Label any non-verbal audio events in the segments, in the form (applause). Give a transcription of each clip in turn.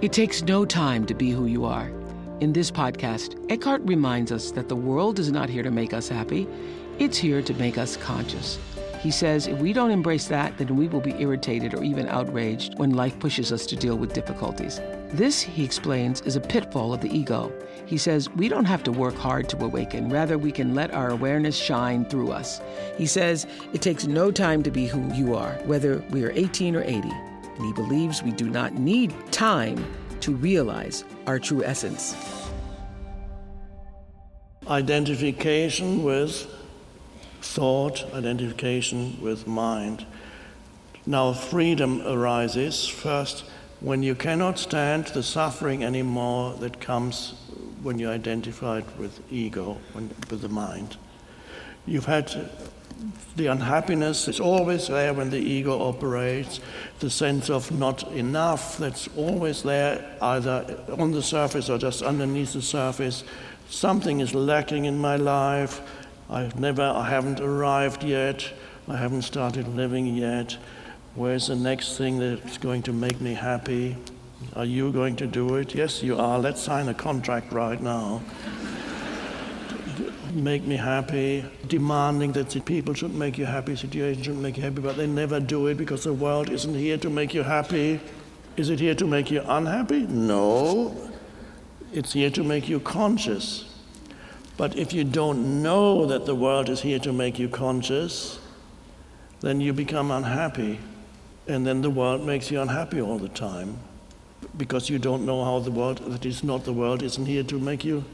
It takes no time to be who you are. In this podcast, Eckhart reminds us that the world is not here to make us happy, it's here to make us conscious. He says if we don't embrace that, then we will be irritated or even outraged when life pushes us to deal with difficulties. This, he explains, is a pitfall of the ego. He says we don't have to work hard to awaken, rather, we can let our awareness shine through us. He says it takes no time to be who you are, whether we are 18 or 80 and he believes we do not need time to realize our true essence. Identification with thought, identification with mind. Now, freedom arises first when you cannot stand the suffering anymore that comes when you're identified with ego, when, with the mind. You've had the unhappiness is always there when the ego operates, the sense of not enough that's always there, either on the surface or just underneath the surface. Something is lacking in my life. I've never, I haven't arrived yet. I haven't started living yet. Where's the next thing that's going to make me happy? Are you going to do it? Yes, you are. Let's sign a contract right now make me happy, demanding that the people should make you happy, situations should make you happy, but they never do it because the world isn't here to make you happy. Is it here to make you unhappy? No. It's here to make you conscious. But if you don't know that the world is here to make you conscious, then you become unhappy. And then the world makes you unhappy all the time because you don't know how the world, that is not the world, isn't here to make you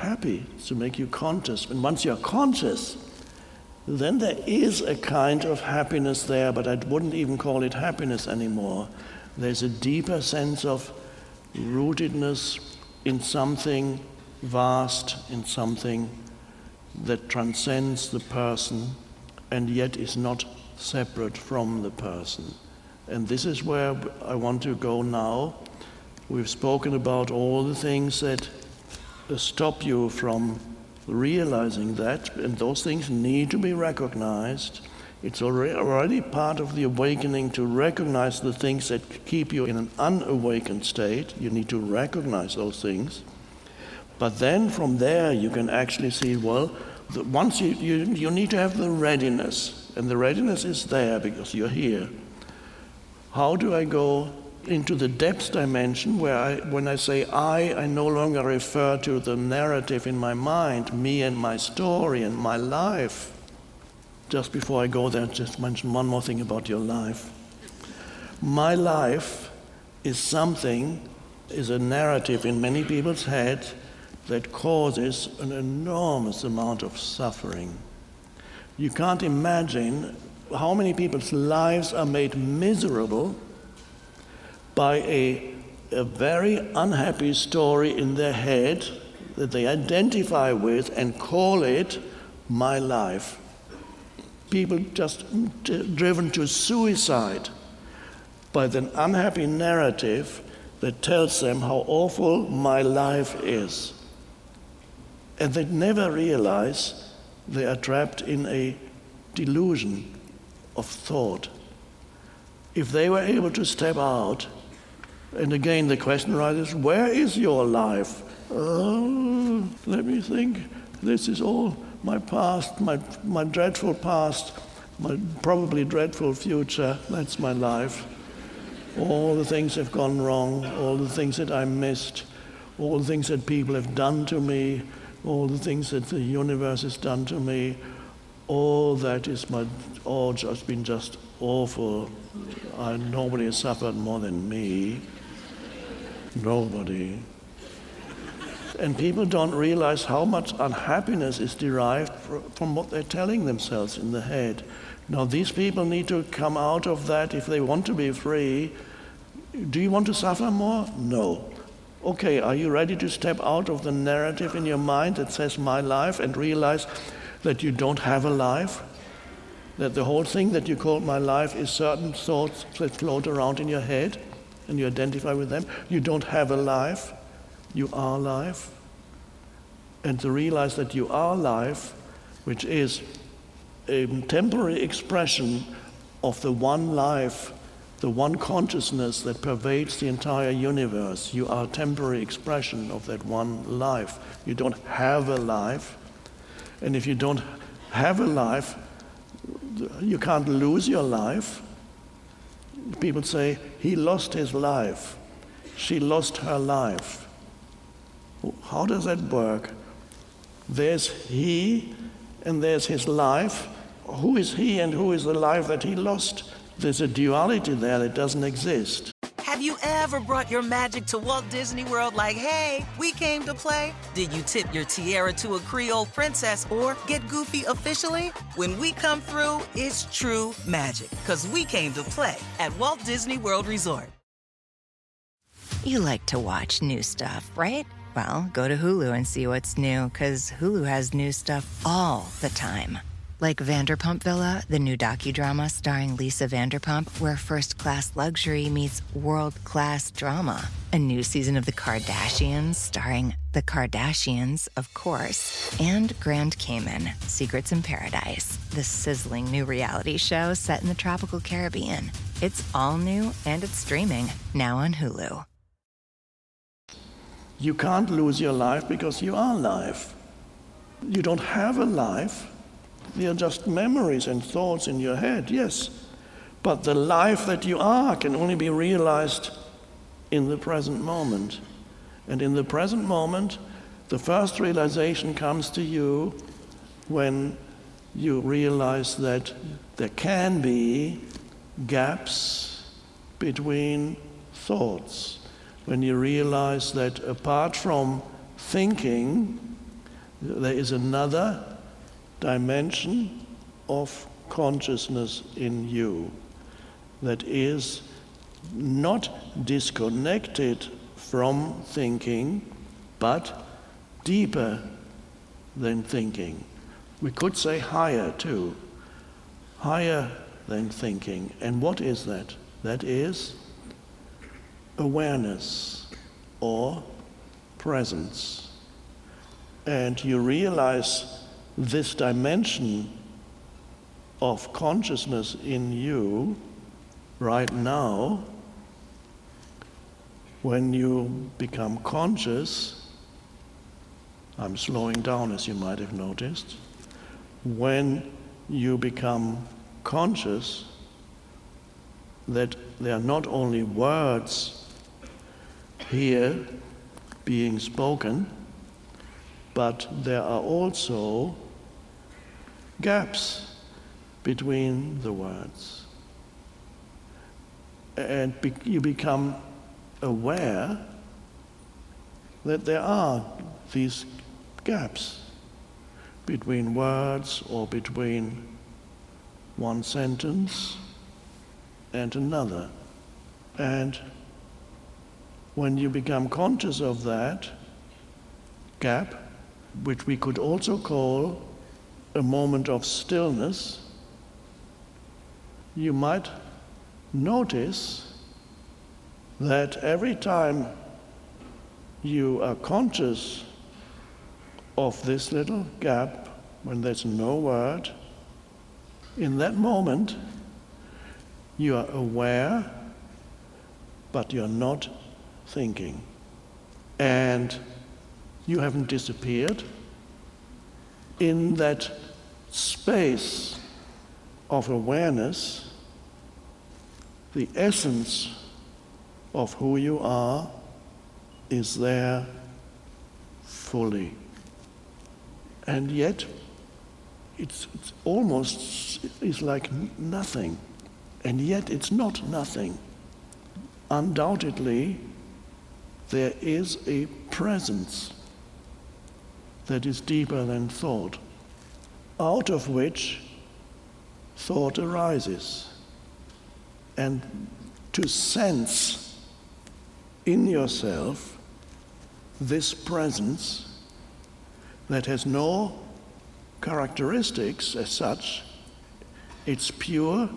happy, to make you conscious. And once you're conscious, then there is a kind of happiness there, but I wouldn't even call it happiness anymore. There's a deeper sense of rootedness in something vast, in something that transcends the person and yet is not separate from the person. And this is where I want to go now. We've spoken about all the things that stop you from realizing that, and those things need to be recognized. It's already part of the awakening to recognize the things that keep you in an unawakened state. You need to recognize those things. But then from there, you can actually see well, the, once you, you, you need to have the readiness, and the readiness is there because you're here. How do I go into the depth dimension where I, when I say I, I no longer refer to the narrative in my mind, me and my story and my life. Just before I go there, just mention one more thing about your life. My life is something, is a narrative in many people's head that causes an enormous amount of suffering. You can't imagine how many people's lives are made miserable by a, a very unhappy story in their head that they identify with and call it my life. People just mm, driven to suicide by an unhappy narrative that tells them how awful my life is. And they never realize they are trapped in a delusion of thought. If they were able to step out and again, the question arises where is your life? Oh, let me think. This is all my past, my, my dreadful past, my probably dreadful future. That's my life. all the things have gone wrong, all the things that I missed, all the things that people have done to me, all the things that the universe has done to me, all that is my, all just been just awful. I, nobody has suffered more than me. Nobody. And people don't realize how much unhappiness is derived from what they're telling themselves in the head. Now, these people need to come out of that if they want to be free. Do you want to suffer more? No. Okay, are you ready to step out of the narrative in your mind that says my life and realize that you don't have a life? That the whole thing that you call my life is certain thoughts that float around in your head and you identify with them? You don't have a life, you are life. And to realize that you are life, which is a temporary expression of the one life the one consciousness that pervades the entire universe. You are a temporary expression of that one life. You don't have a life. And if you don't have a life, you can't lose your life. People say, he lost his life. She lost her life. How does that work? There's he and there's his life. Who is he and who is the life that he lost? There's a duality there that doesn't exist. Ever brought your magic to Walt Disney World like, hey, we came to play? Did you tip your tiara to a Creole princess or get goofy officially? When we come through, it's true magic because we came to play at Walt Disney World Resort. You like to watch new stuff, right? Well, go to Hulu and see what's new because Hulu has new stuff all the time like Vanderpump Villa, the new docudrama starring Lisa Vanderpump, where first class luxury meets world class drama. A new season of The Kardashians starring The Kardashians, of course, and Grand Cayman Secrets in Paradise, the sizzling new reality show set in the tropical Caribbean. It's all new and it's streaming now on Hulu. You can't lose your life because you are life. You don't have a life they are just memories and thoughts in your head, yes. But the life that you are can only be realized in the present moment. And in the present moment, the first realization comes to you when you realize that there can be gaps between thoughts. When you realize that apart from thinking, there is another dimension of consciousness in you that is not disconnected from thinking, but deeper than thinking. We could say higher too, higher than thinking. And what is that? That is awareness or presence. And you realize this dimension of consciousness in you right now, when you become conscious, I'm slowing down as you might have noticed, when you become conscious that there are not only words here being spoken, but there are also gaps between the words. And be- you become aware that there are these gaps between words or between one sentence and another. And when you become conscious of that gap, which we could also call a moment of stillness, you might notice that every time you are conscious of this little gap, when there's no word, in that moment you are aware, but you're not thinking. And you haven't disappeared in that space of awareness, the essence of who you are is there fully. And yet, it's, it's almost is like nothing. And yet it's not nothing. Undoubtedly, there is a presence that is deeper than thought, out of which thought arises. And to sense in yourself this presence that has no characteristics as such, it's pure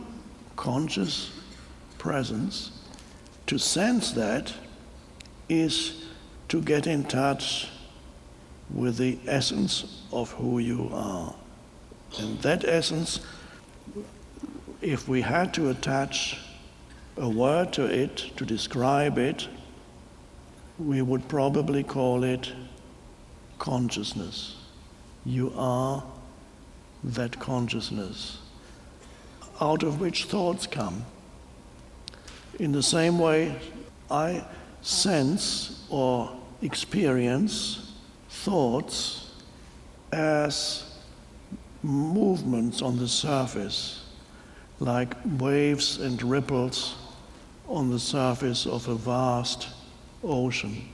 conscious presence. To sense that is to get in touch with the essence of who you are. And that essence, if we had to attach a word to it to describe it, we would probably call it consciousness. You are that consciousness out of which thoughts come. In the same way, I sense or experience thoughts as movements on the surface, like waves and ripples on the surface of a vast ocean.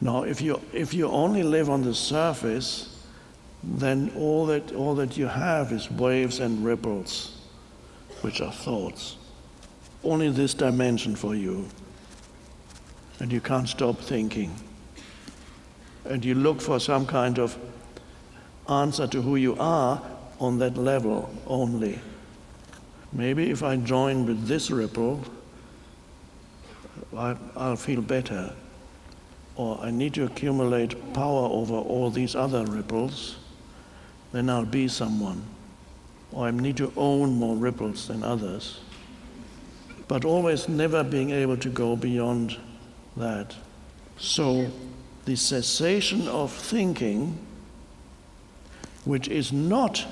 Now, if you, if you only live on the surface, then all that, all that you have is waves and ripples, which are thoughts. Only this dimension for you. And you can't stop thinking. And you look for some kind of answer to who you are on that level only. Maybe if I join with this ripple, I, will feel better. Or I need to accumulate power over all these other ripples, then I'll be someone. Or I need to own more ripples than others. But always never being able to go beyond that. So the cessation of thinking, which is not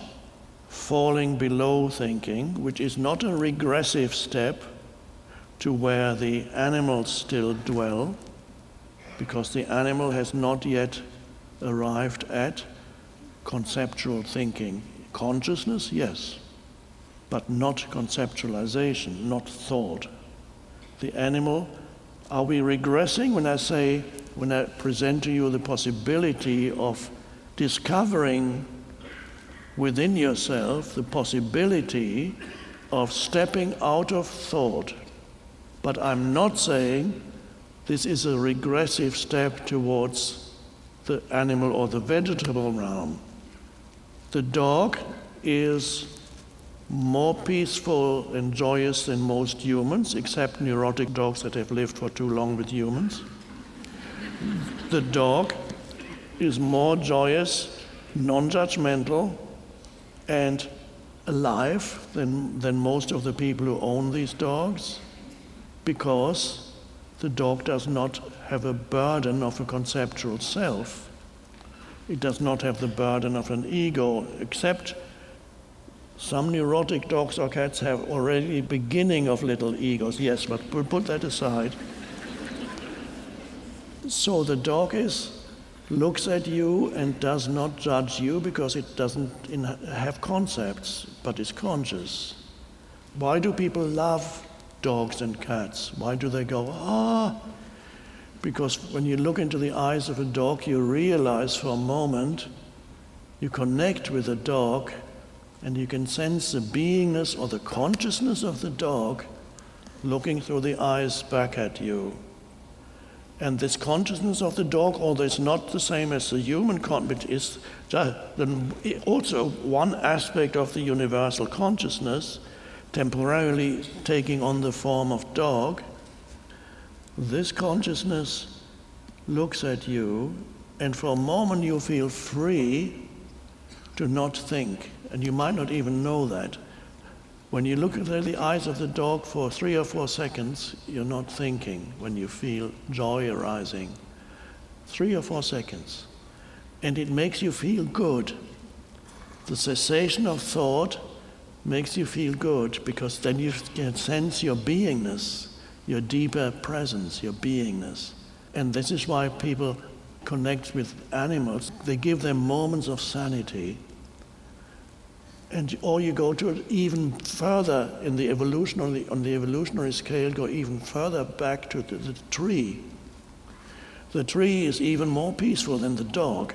falling below thinking, which is not a regressive step, to where the animals still dwell, because the animal has not yet arrived at conceptual thinking. Consciousness, yes, but not conceptualization, not thought. The animal, are we regressing when I say, when I present to you the possibility of discovering within yourself the possibility of stepping out of thought but I'm not saying this is a regressive step towards the animal or the vegetable realm. The dog is more peaceful and joyous than most humans, except neurotic dogs that have lived for too long with humans. The dog is more joyous, non judgmental, and alive than, than most of the people who own these dogs because the dog does not have a burden of a conceptual self. It does not have the burden of an ego, except some neurotic dogs or cats have already beginning of little egos, yes, but we'll put that aside. So the dog is looks at you and does not judge you because it doesn't have concepts, but is conscious. Why do people love dogs and cats. Why do they go, ah? Because when you look into the eyes of a dog, you realize for a moment, you connect with the dog, and you can sense the beingness or the consciousness of the dog looking through the eyes back at you. And this consciousness of the dog, although it's not the same as the human consciousness, is also one aspect of the universal consciousness temporarily taking on the form of dog, this consciousness looks at you, and for a moment you feel free to not think. And you might not even know that. When you look into the eyes of the dog for three or four seconds, you're not thinking when you feel joy arising. Three or four seconds. And it makes you feel good. The cessation of thought makes you feel good because then you can sense your beingness. your deeper presence, your beingness. And this is why people connect with animals. They give them moments of sanity. And or you go to even further in the evolution on the, on the evolutionary scale, go even further back to the, the tree. The tree is even more peaceful than the dog,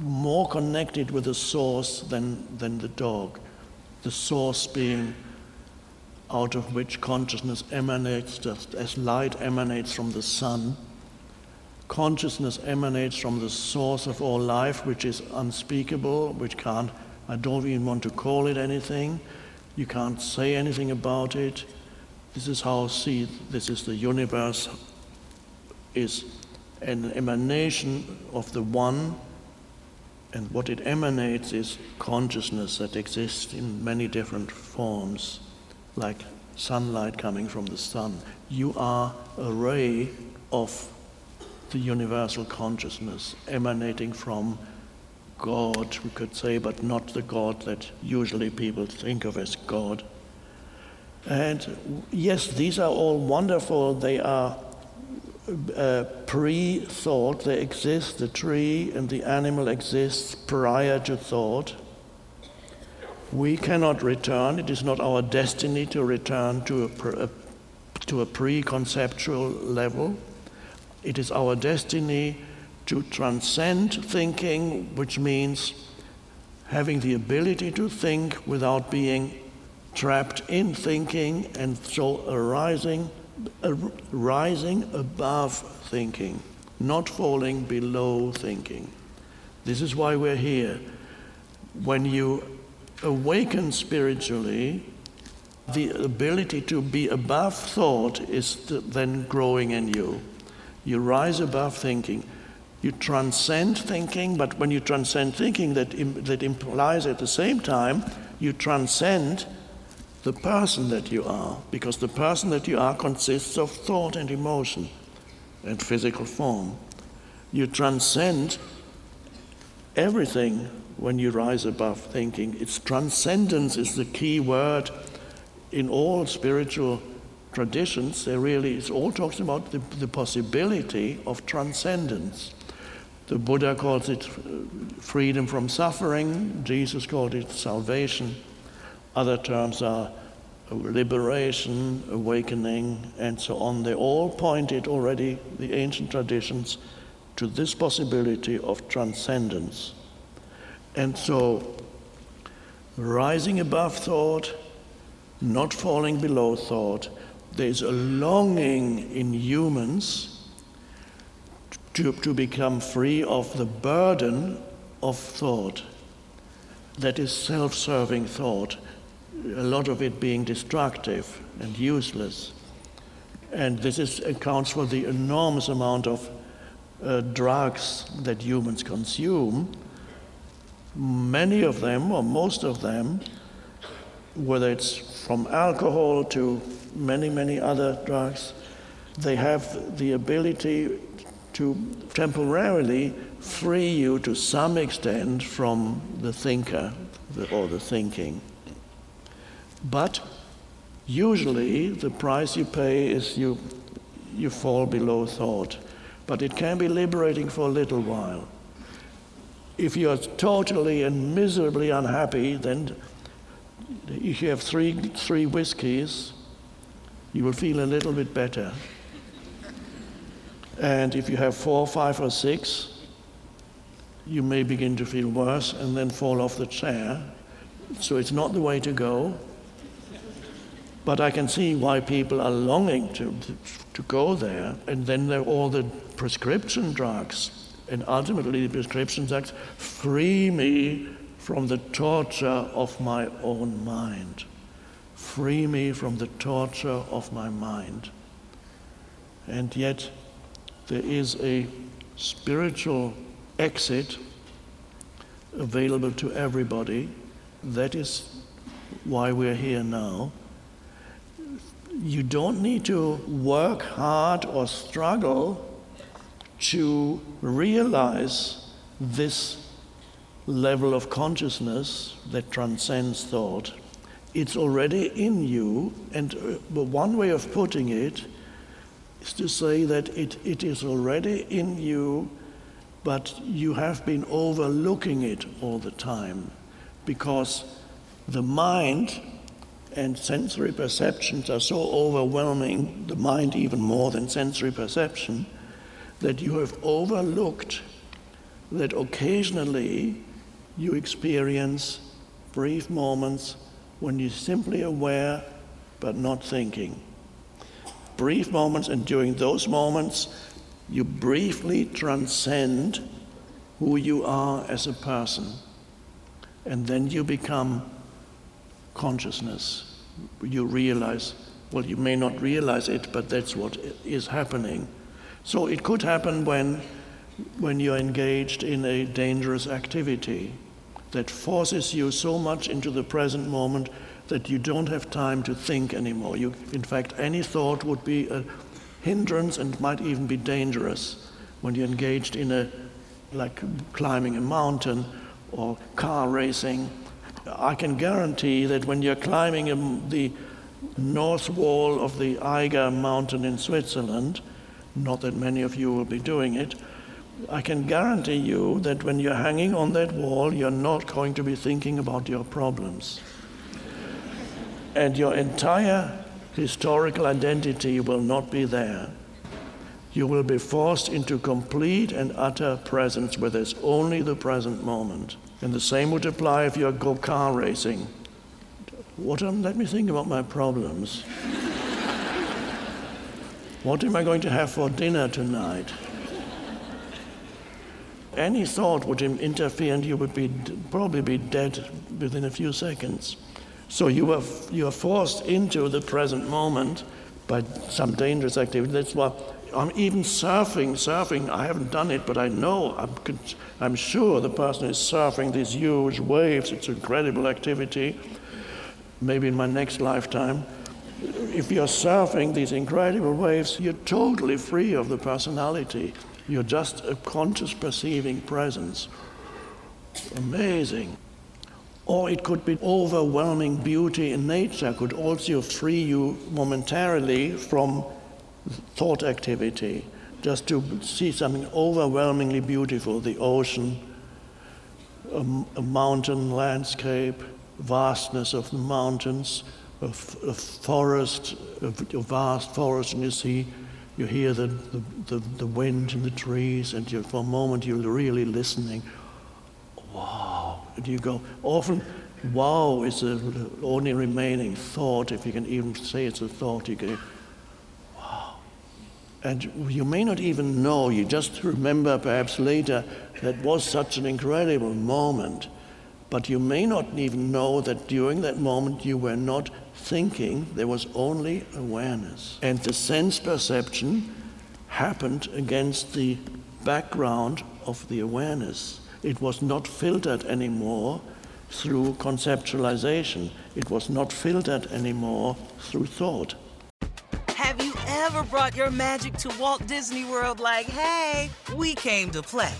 more connected with the source than, than the dog. The source being out of which consciousness emanates, just as light emanates from the sun. Consciousness emanates from the source of all life, which is unspeakable, which can't, I don't even want to call it anything. You can't say anything about it. This is how see this is the universe is an emanation of the one and what it emanates is consciousness that exists in many different forms like sunlight coming from the sun. You are a ray of the universal consciousness emanating from God, we could say, but not the God that usually people think of as God. And yes, these are all wonderful. They are uh, pre thought, they exist. The tree and the animal exists prior to thought. We cannot return. It is not our destiny to return to a, a to a pre-conceptual level. It is our destiny to transcend thinking, which means having the ability to think without being trapped in thinking and so arising, uh, rising above thinking, not falling below thinking. This is why we're here. When you awaken spiritually, the ability to be above thought is then growing in you. You rise above thinking. You transcend thinking, but when you transcend thinking, that, Im- that implies at the same time you transcend the person that you are, because the person that you are consists of thought and emotion and physical form. You transcend everything when you rise above thinking. Its transcendence is the key word in all spiritual traditions. There really, it all talks about the, the possibility of transcendence. The Buddha calls it uh, freedom from suffering, Jesus called it salvation. Other terms are liberation, awakening, and so on. They all pointed already, the ancient traditions, to this possibility of transcendence. And so, rising above thought, not falling below thought, there's a longing in humans to, to become free of the burden of thought. That is self serving thought, a lot of it being destructive and useless. And this is, accounts for the enormous amount of uh, drugs that humans consume many of them, or most of them, whether it's from alcohol to many, many other drugs, they have the ability to temporarily free you to some extent from the thinker or the thinking. But usually the price you pay is you, you fall below thought. But it can be liberating for a little while if you're totally and miserably unhappy, then if you have three, three whiskeys, you will feel a little bit better. And if you have four, five, or six, you may begin to feel worse and then fall off the chair. So it's not the way to go. But I can see why people are longing to, to, go there. And then there are all the prescription drugs and ultimately the prescription says, free me from the torture of my own mind. Free me from the torture of my mind. And yet, there is a spiritual exit available to everybody. That is why we're here now. You don't need to work hard or struggle to realize this level of consciousness that transcends thought. it's already in you. And uh, one way of putting it is to say that it, it is already in you, but you have been overlooking it all the time because the mind and sensory perceptions are so overwhelming, the mind even more than sensory perception, that you have overlooked that occasionally you experience brief moments when you're simply aware but not thinking. Brief moments, and during those moments, you briefly transcend who you are as a person. And then you become consciousness. You realize, well, you may not realize it, but that's what is happening. So it could happen when, when you're engaged in a dangerous activity that forces you so much into the present moment that you don't have time to think anymore. You, in fact, any thought would be a hindrance and might even be dangerous when you're engaged in a, like climbing a mountain or car racing. I can guarantee that when you're climbing the north wall of the Eiger mountain in Switzerland, not that many of you will be doing it, I can guarantee you that when you're hanging on that wall, you're not going to be thinking about your problems. And your entire historical identity will not be there. You will be forced into complete and utter presence where there's only the present moment. And the same would apply if you're go car racing. What am, let me think about my problems. (laughs) what am I going to have for dinner tonight? Any thought would interfere and you would be, probably be dead within a few seconds. So you are, you are forced into the present moment by some dangerous activity. That's why I'm even surfing, surfing, I haven't done it, but I know, I'm, I'm sure the person is surfing these huge waves. It's an incredible activity. Maybe in my next lifetime. If you're surfing these incredible waves, you're totally free of the personality. You're just a conscious perceiving presence. Amazing. Or it could be overwhelming beauty in nature, could also free you momentarily from thought activity, just to see something overwhelmingly beautiful the ocean, a, a mountain landscape, vastness of the mountains, a, forest, a, a, vast forest, and you see, you hear the, the, the, the wind in the trees, and you, for a moment you're really listening wow. And you go, often, wow is the only remaining thought, if you can even say it's a thought, you go, wow. And you may not even know, you just remember perhaps later that was such an incredible moment. But you may not even know that during that moment you were not thinking, there was only awareness. And the sense perception happened against the background of the awareness. It was not filtered anymore through conceptualization. It was not filtered anymore through thought. Have you ever brought your magic to Walt Disney World like, hey, we came to play?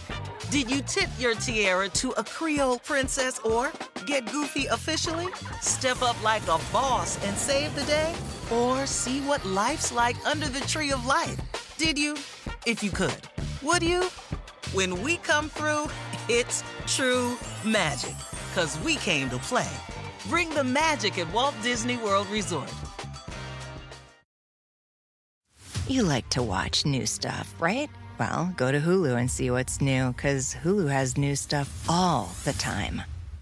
Did you tip your tiara to a Creole princess or get goofy officially? Step up like a boss and save the day? Or see what life's like under the tree of life? Did you? If you could. Would you? When we come through, it's true magic, because we came to play. Bring the magic at Walt Disney World Resort. You like to watch new stuff, right? Well, go to Hulu and see what's new, because Hulu has new stuff all the time.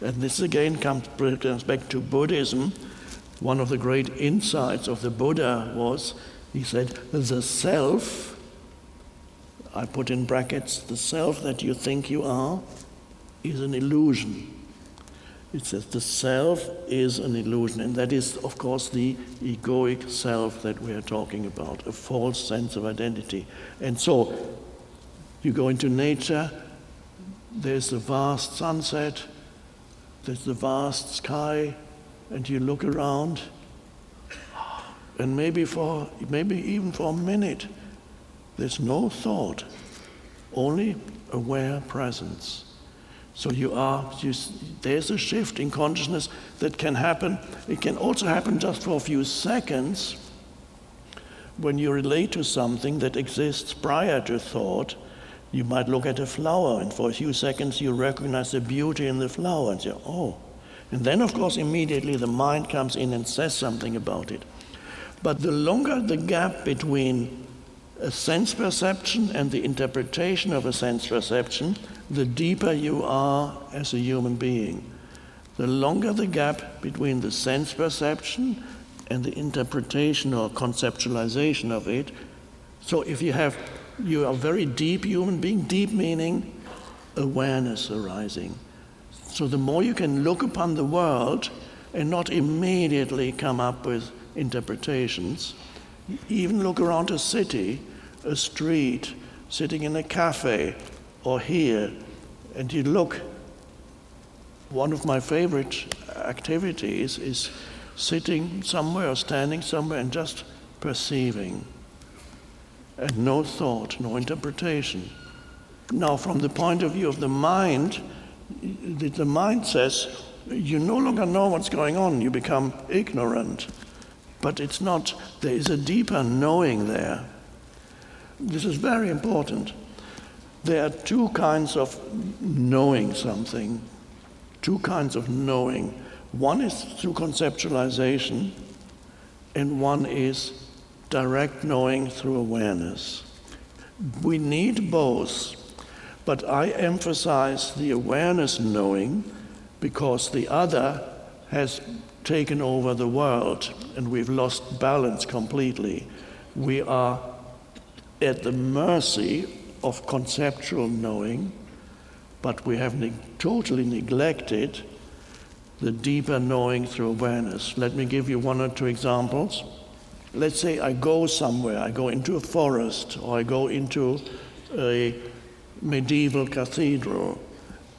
and this again comes back to Buddhism. One of the great insights of the Buddha was he said, the self, I put in brackets, the self that you think you are, is an illusion. It says the self is an illusion, and that is, of course, the egoic self that we are talking about, a false sense of identity. And so, you go into nature, there's a vast sunset, there's the vast sky, and you look around, and maybe for maybe even for a minute, there's no thought, only aware presence. So you are, you, there's a shift in consciousness that can happen. It can also happen just for a few seconds when you relate to something that exists prior to thought. You might look at a flower, and for a few seconds you recognize the beauty in the flower and say, oh. And then, of course, immediately the mind comes in and says something about it. But the longer the gap between a sense perception and the interpretation of a sense perception, the deeper you are as a human being. The longer the gap between the sense perception and the interpretation or conceptualization of it. So if you have, you are very deep human being, deep meaning awareness arising. So the more you can look upon the world and not immediately come up with interpretations, even look around a city, a street, sitting in a cafe, or here, and you look. One of my favorite activities is sitting somewhere or standing somewhere and just perceiving. And no thought, no interpretation. Now, from the point of view of the mind, the mind says you no longer know what's going on, you become ignorant. But it's not, there is a deeper knowing there. This is very important. There are two kinds of knowing something, two kinds of knowing. One is through conceptualization, and one is direct knowing through awareness. We need both, but I emphasize the awareness knowing because the other has taken over the world and we've lost balance completely. We are at the mercy of conceptual knowing, but we have ne- totally neglected the deeper knowing through awareness. Let me give you one or two examples. Let's say I go somewhere, I go into a forest, or I go into a medieval cathedral,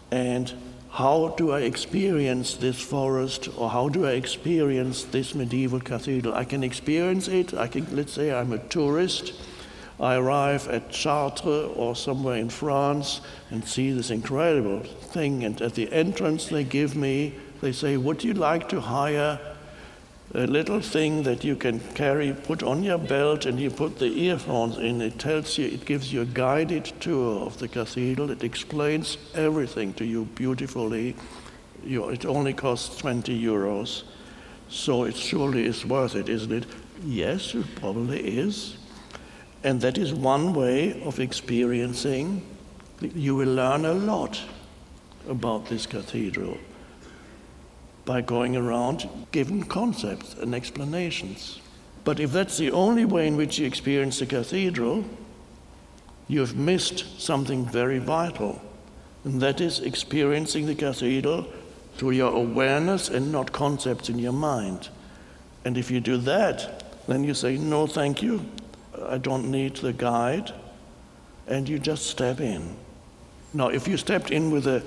and how do I experience this forest or how do I experience this medieval cathedral? I can experience it. I can, let's say I'm a tourist. I arrive at Chartres or somewhere in France and see this incredible thing. And at the entrance, they give me, they say, Would you like to hire a little thing that you can carry, put on your belt, and you put the earphones in. It tells you, it gives you a guided tour of the cathedral. It explains everything to you beautifully. You, it only costs 20 euros, so it surely is worth it, isn't it? Yes, it probably is. And that is one way of experiencing. You will learn a lot about this cathedral by going around giving concepts and explanations. But if that's the only way in which you experience the cathedral, you've missed something very vital, and that is experiencing the cathedral through your awareness and not concepts in your mind. And if you do that, then you say, No, thank you, I don't need the guide, and you just step in. Now, if you stepped in with a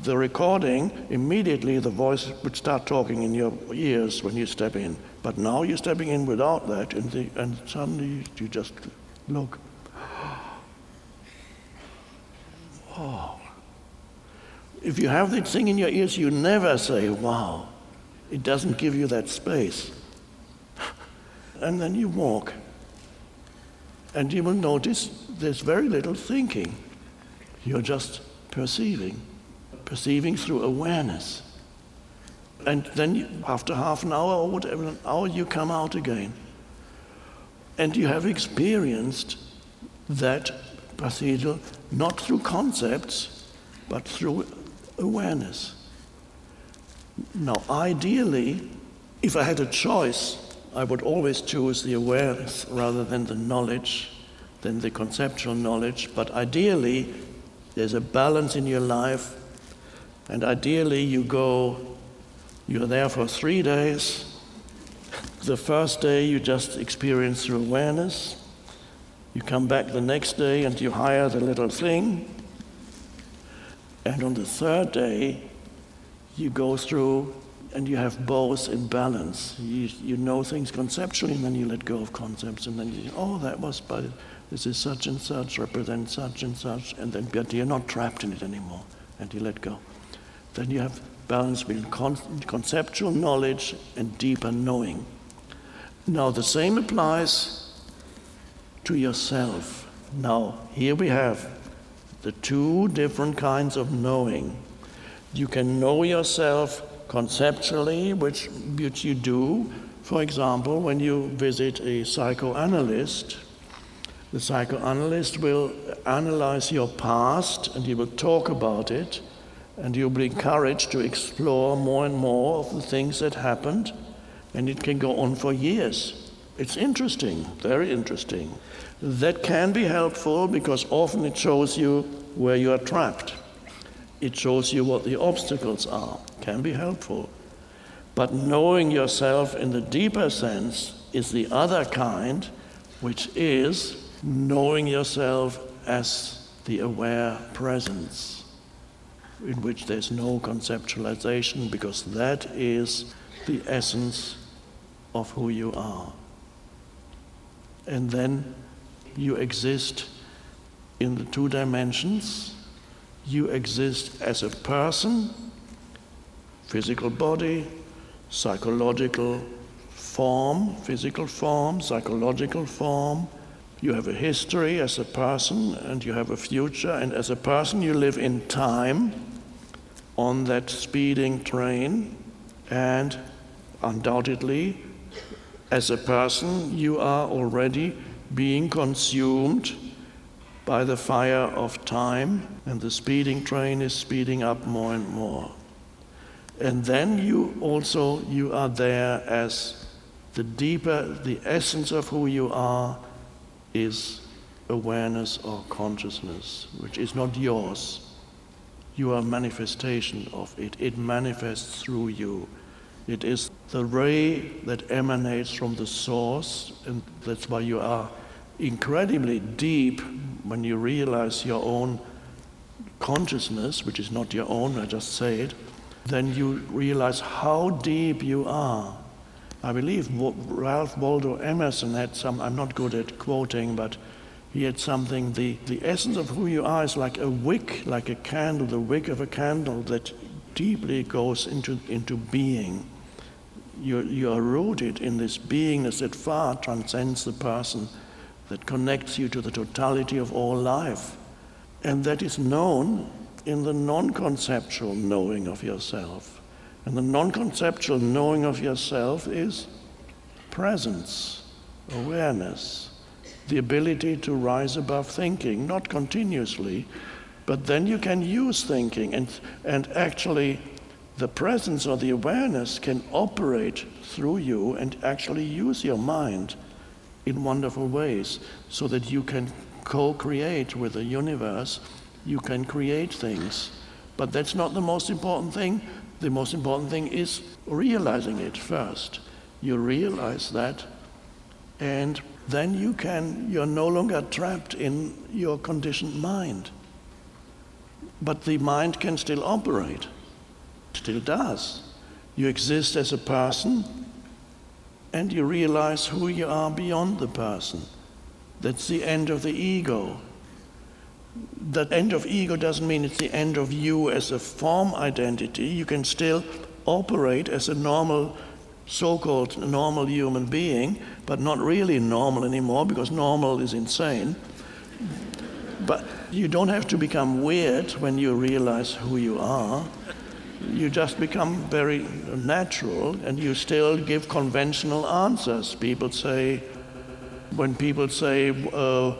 the recording, immediately the voice would start talking in your ears when you step in. But now you're stepping in without that, and, the, and suddenly you just look. (gasps) Oh. If you have that thing in your ears, you never say, wow. It doesn't give you that space. (laughs) and then you walk. And you will notice there's very little thinking. You're just perceiving perceiving through awareness. And then after half an hour or whatever, an hour, you come out again. And you have experienced that procedure not through concepts, but through awareness. Now, ideally, if I had a choice, I would always choose the awareness rather than the knowledge, than the conceptual knowledge. But ideally, there's a balance in your life and ideally, you go You're there for three days. The first day you just experience through awareness. You come back the next day and you hire the little thing. And on the third day, you go through and you have both in balance. You, you know things conceptually, and then you let go of concepts, and then you say, oh, that was by this is such and such, represents such and such, and then but you're not trapped in it anymore, and you let go. Then you have balance between con- conceptual knowledge and deeper knowing. Now the same applies to yourself. Now here we have the two different kinds of knowing. You can know yourself conceptually, which, which you do. For example, when you visit a psychoanalyst, the psychoanalyst will analyze your past and he will talk about it, and you'll be encouraged to explore more and more of the things that happened, and it can go on for years. It's interesting, very interesting. That can be helpful because often it shows you where you are trapped. It shows you what the obstacles are can be helpful. But knowing yourself in the deeper sense is the other kind, which is knowing yourself as the aware presence, in which there's no conceptualization, because that is the essence of who you are. And then you exist in the two dimensions. You exist as a person physical body, psychological form, physical form, psychological form. You have a history as a person and you have a future, and as a person, you live in time on that speeding train, and undoubtedly, as a person, you are already being consumed by the fire of time, and the speeding train is speeding up more and more. And then you also you are there as the deeper the essence of who you are is awareness or consciousness, which is not yours. You are a manifestation of it. It manifests through you. It is the ray that emanates from the source, and that's why you are incredibly deep when you realize your own consciousness, which is not your own, I just say it then you realize how deep you are. I believe Ralph Waldo Emerson had some, I'm not good at quoting, but he had something, the, the essence of who you are is like a wick, like a candle, the wick of a candle that deeply goes into, into being. You're, you are rooted in this beingness that far transcends the person, that connects you to the totality of all life. And that is known in the non conceptual knowing of yourself. And the non conceptual knowing of yourself is presence, awareness, the ability to rise above thinking, not continuously, but then you can use thinking. And, and actually, the presence or the awareness can operate through you and actually use your mind in wonderful ways so that you can co create with the universe you can create things. But that's not the most important thing. The most important thing is realizing it first. You realize that, and then you can, you're no longer trapped in your conditioned mind. But the mind can still operate, still does. You exist as a person, and you realize who you are beyond the person. That's the end of the ego the end of ego doesn't mean it's the end of you as a form identity. You can still operate as a normal, so called normal human being, but not really normal anymore because normal is insane. But you don't have to become weird when you realize who you are. You just become very natural and you still give conventional answers. People say, when people say, uh,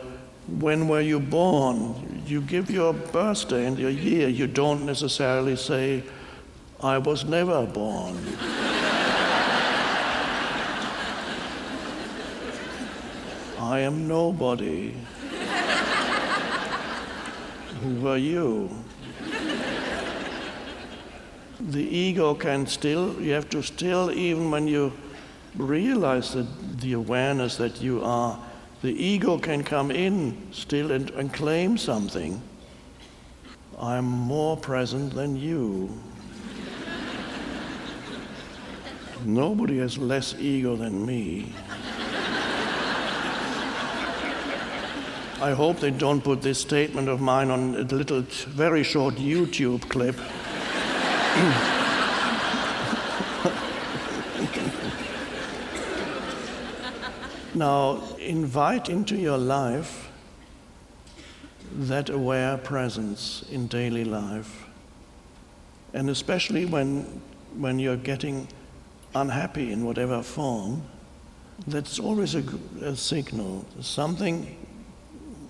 when were you born? You give your birthday and your year. You don't necessarily say, I was never born. I am nobody. Who are you? the ego can still, you have to still, even when you realize that the awareness that you are, the ego can come in still and, and claim something. I'm more present than you. Nobody has less ego than me. I hope they don't put this statement of mine on a little, very short YouTube clip. (clears throat) now, invite into your life that aware presence in daily life. And especially when, when you're getting unhappy in whatever form, that's always a, a signal. Something,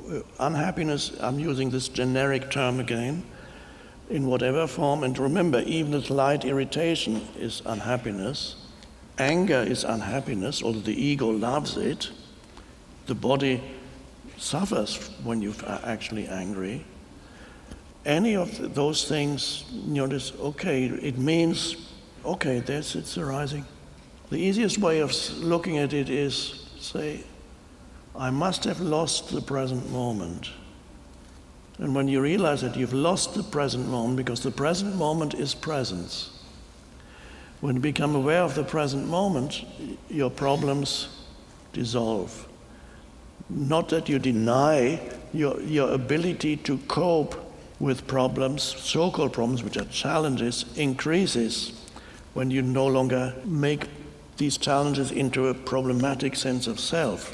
uh, unhappiness, I'm using this generic term again, in whatever form. And remember, even a slight irritation is unhappiness. Anger is unhappiness, although the ego loves it. The body suffers when you're actually angry. Any of those things, you notice, okay, it means, okay, there's, it's arising. The easiest way of looking at it is say, I must have lost the present moment. And when you realize that you've lost the present moment, because the present moment is presence, when you become aware of the present moment, your problems dissolve. Not that you deny your, your ability to cope with problems, so called problems, which are challenges, increases when you no longer make these challenges into a problematic sense of self.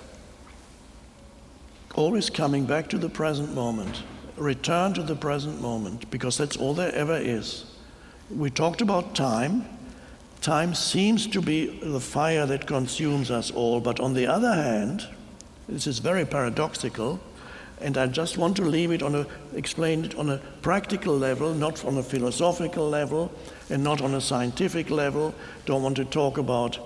Always coming back to the present moment. Return to the present moment because that's all there ever is. We talked about time. Time seems to be the fire that consumes us all, but on the other hand, this is very paradoxical, and I just want to leave it on a, explain it on a practical level, not on a philosophical level, and not on a scientific level. Don't want to talk about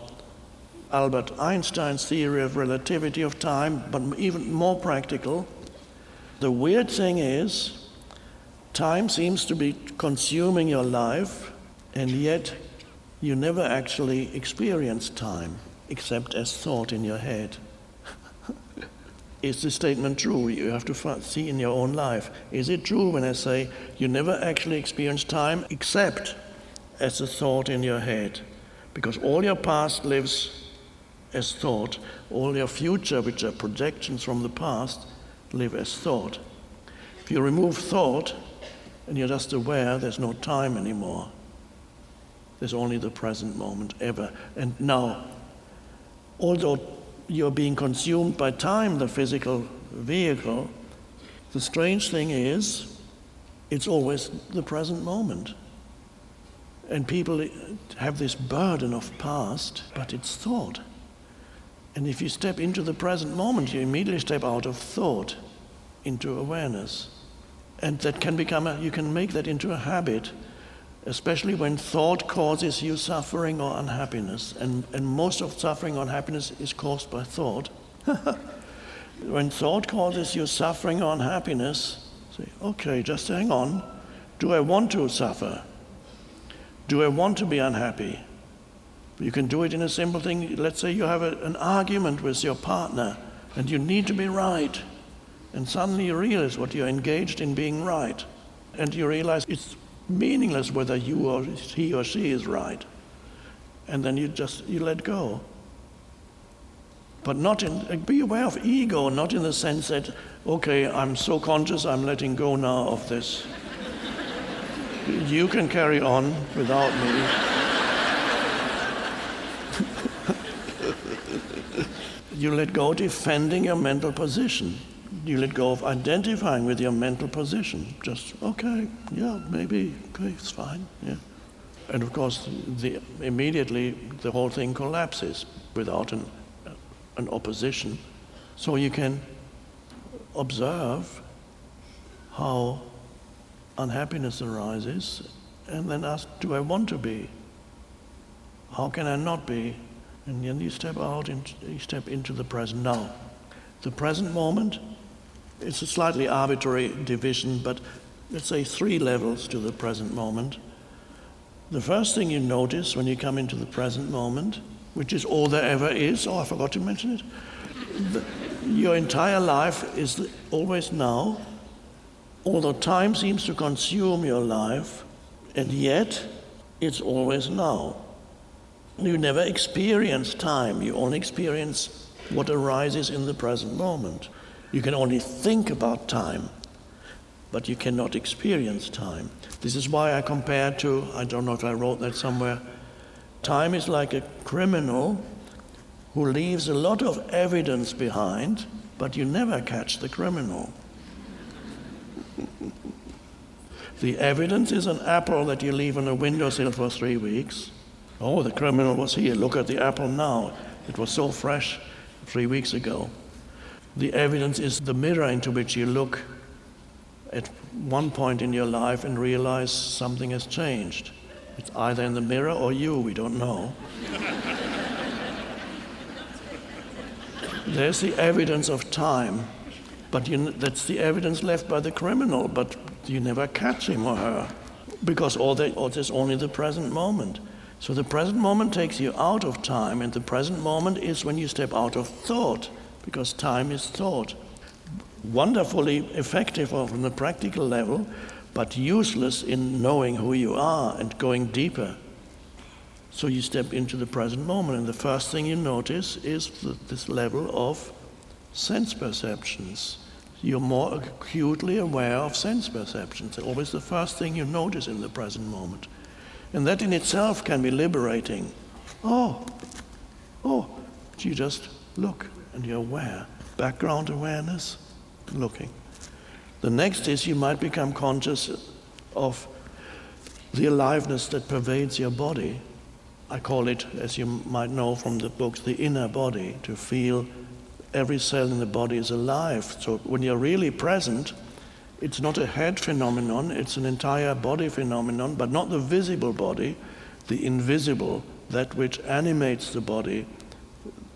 Albert Einstein's theory of relativity of time, but even more practical. The weird thing is, time seems to be consuming your life, and yet you never actually experience time except as thought in your head. (laughs) Is this statement true? You have to see in your own life. Is it true when I say you never actually experience time except as a thought in your head? Because all your past lives as thought, all your future, which are projections from the past, live as thought. If you remove thought and you're just aware, there's no time anymore. There's only the present moment ever. And now, although you're being consumed by time, the physical vehicle, the strange thing is, it's always the present moment. And people have this burden of past, but it's thought. And if you step into the present moment, you immediately step out of thought into awareness. And that can become, a, you can make that into a habit especially when thought causes you suffering or unhappiness. And, and most of suffering or unhappiness is caused by thought. (laughs) when thought causes you suffering or unhappiness, say, okay, just hang on. Do I want to suffer? Do I want to be unhappy? You can do it in a simple thing. Let's say you have a, an argument with your partner and you need to be right. And suddenly you realize what you're engaged in being right. And you realize it's meaningless whether you or he or she is right. And then you just you let go. But not in be aware of ego, not in the sense that, okay, I'm so conscious I'm letting go now of this. you can carry on without me. (laughs) you let go defending your mental position you let go of identifying with your mental position. Just, okay, yeah, maybe, okay, it's fine, yeah. And of course, the, immediately the whole thing collapses without an, uh, an opposition. So you can observe how unhappiness arises and then ask, do I want to be? How can I not be? And then you step out and you step into the present now. The present moment it's a slightly arbitrary division, but let's say three levels to the present moment. The first thing you notice when you come into the present moment, which is all there ever is, oh, I forgot to mention it, the, your entire life is always now, although time seems to consume your life, and yet it's always now. You never experience time, you only experience what arises in the present moment. You can only think about time, but you cannot experience time. This is why I compare to, I don't know if I wrote that somewhere, time is like a criminal who leaves a lot of evidence behind, but you never catch the criminal. (laughs) the evidence is an apple that you leave on a windowsill for three weeks. Oh, the criminal was here. Look at the apple now. It was so fresh three weeks ago. The evidence is the mirror into which you look at one point in your life and realize something has changed. It's either in the mirror or you, we don't know. (laughs) There's the evidence of time, but you, that's the evidence left by the criminal, but you never catch him or her because all, all there's only the present moment. So the present moment takes you out of time, and the present moment is when you step out of thought, because time is thought. Wonderfully effective on the practical level, but useless in knowing who you are and going deeper. So you step into the present moment, and the first thing you notice is this level of sense perceptions. You're more acutely aware of sense perceptions. It's always the first thing you notice in the present moment. And that in itself can be liberating. Oh, oh, you just look and you're aware. Background awareness, looking. The next is you might become conscious of the aliveness that pervades your body. I call it, as you might know from the books, the inner body, to feel every cell in the body is alive. So when you're really present, it's not a head phenomenon, it's an entire body phenomenon, but not the visible body, the invisible, that which animates the body.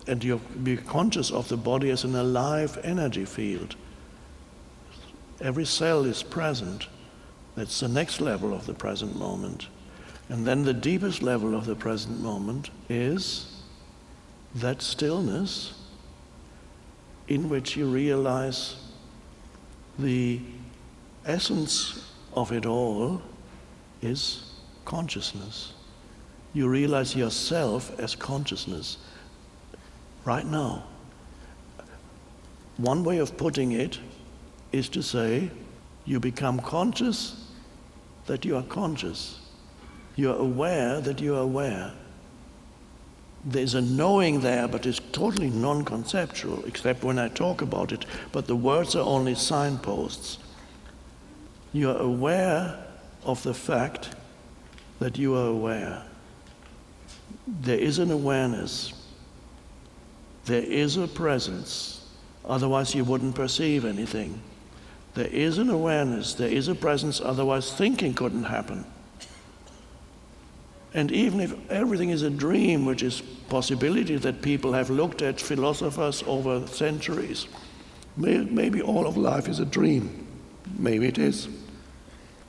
And you be conscious of the body as an alive energy field. Every cell is present. That's the next level of the present moment. And then the deepest level of the present moment is that stillness in which you realize the essence of it all is consciousness. You realize yourself as consciousness right now. One way of putting it is to say you become conscious that you are conscious. You are aware that you are aware. There's a knowing there, but it's totally non conceptual, except when I talk about it. But the words are only signposts you are aware of the fact that you are aware. There is an awareness. There is a presence. Otherwise, you wouldn't perceive anything. There is an awareness. There is a presence. Otherwise, thinking couldn't happen. And even if everything is a dream, which is possibility that people have looked at philosophers over centuries, maybe all of life is a dream. Maybe it is.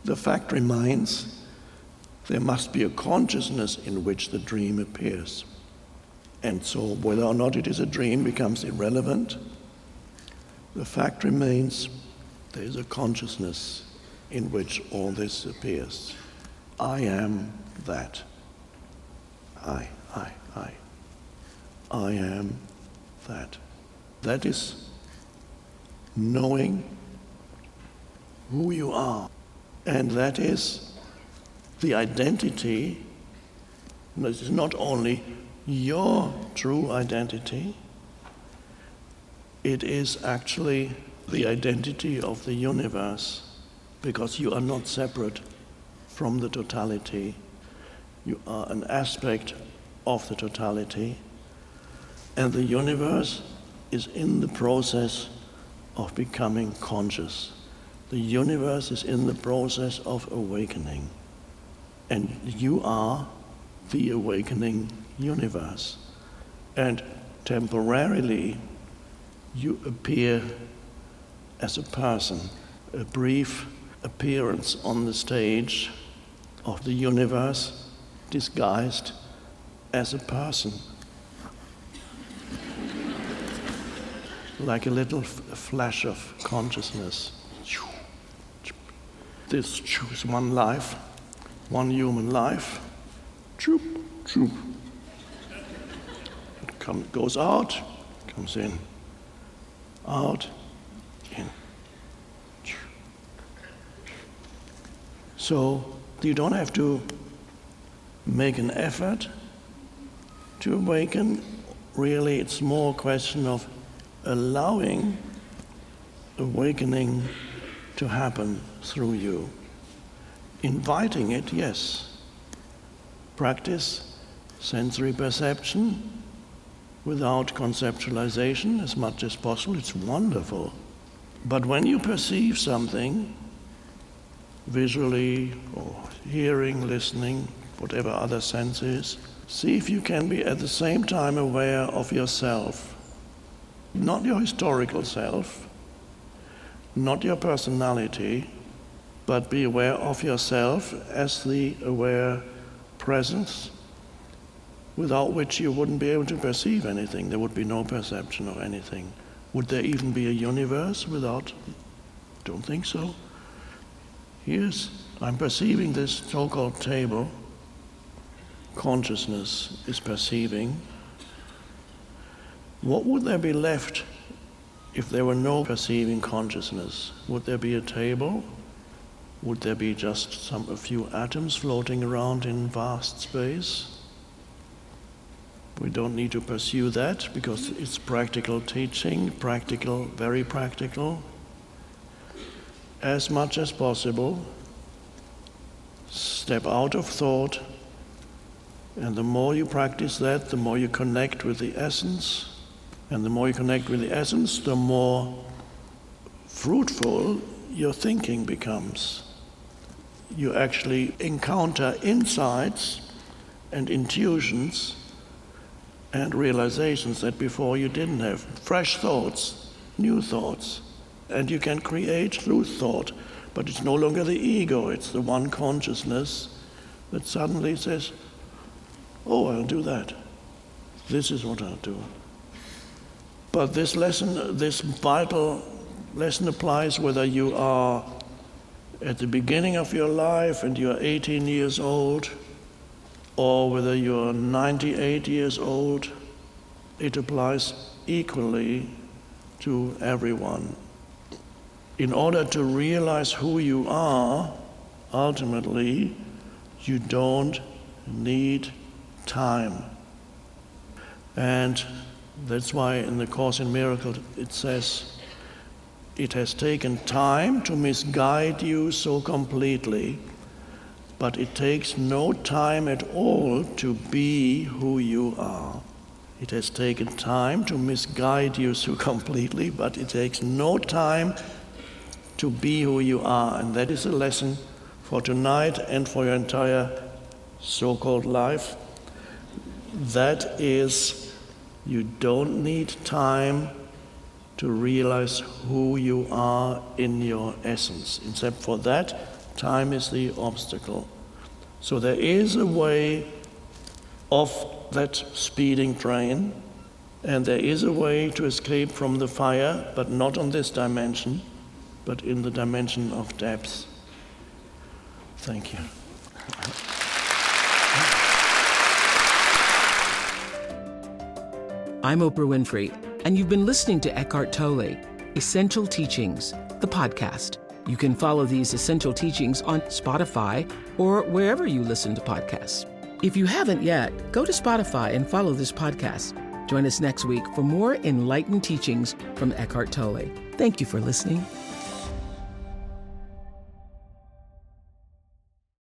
The fact remains there must be a consciousness in which the dream appears. And so, whether or not it is a dream becomes irrelevant. The fact remains there is a consciousness in which all this appears. I am that. I, I, I. I am that. That is knowing who you are. And that is the identity. This is not only your true identity, it is actually the identity of the universe because you are not separate from the totality. You are an aspect of the totality. And the universe is in the process of becoming conscious. The universe is in the process of awakening. And you are the awakening universe. And temporarily, you appear as a person, a brief appearance on the stage of the universe disguised as a person. like a little flash of consciousness. This choose one life, one human life. Choop, choop. Come, goes out, comes in, out, in. So you don't have to make an effort to awaken. Really, it's more a question of allowing awakening to happen through you. Inviting it, yes. Practice sensory perception without conceptualization as much as possible. It's wonderful. But when you perceive something, visually or hearing, listening, whatever other sense is, see if you can be at the same time aware of yourself not your historical self, not your personality, but be aware of yourself as the aware presence without which you wouldn't be able to perceive anything. There would be no perception of anything. Would there even be a universe without? Don't think so. Yes, I'm perceiving this so called table. Consciousness is perceiving. What would there be left if there were no perceiving consciousness? Would there be a table? Would there be just some a few atoms floating around in vast space? We don't need to pursue that because it's practical teaching, practical, very practical. As much as possible, step out of thought, and the more you practice that, the more you connect with the essence and the more you connect with the essence, the more fruitful your thinking becomes. You actually encounter insights and intuitions and realizations that before you didn't have. Fresh thoughts, new thoughts. And you can create through thought, but it's no longer the ego, it's the one consciousness that suddenly says, Oh, I'll do that. This is what I'll do. But this lesson, this vital lesson applies whether you are at the beginning of your life and you're 18 years old, or whether you're 98 years old. It applies equally to everyone. In order to realize who you are, ultimately, you don't need time. And that's why in the Course in Miracles it says, it has taken time to misguide you so completely, but it takes no time at all to be who you are. It has taken time to misguide you so (laughs) completely, but it takes no time to be who you are. And that is a lesson for tonight and for your entire so called life. That is you don't need time to realize who you are in your essence. Except for that, time is the obstacle. So there is a way of that speeding train, and there is a way to escape from the fire, but not on this dimension, but in the dimension of depth. Thank you. I'm Oprah Winfrey, and you've been listening to Eckhart Tolle, Essential Teachings, the podcast. You can follow these essential teachings on Spotify or wherever you listen to podcasts. If you haven't yet, go to Spotify and follow this podcast. Join us next week for more enlightened teachings from Eckhart Tolle. Thank you for listening.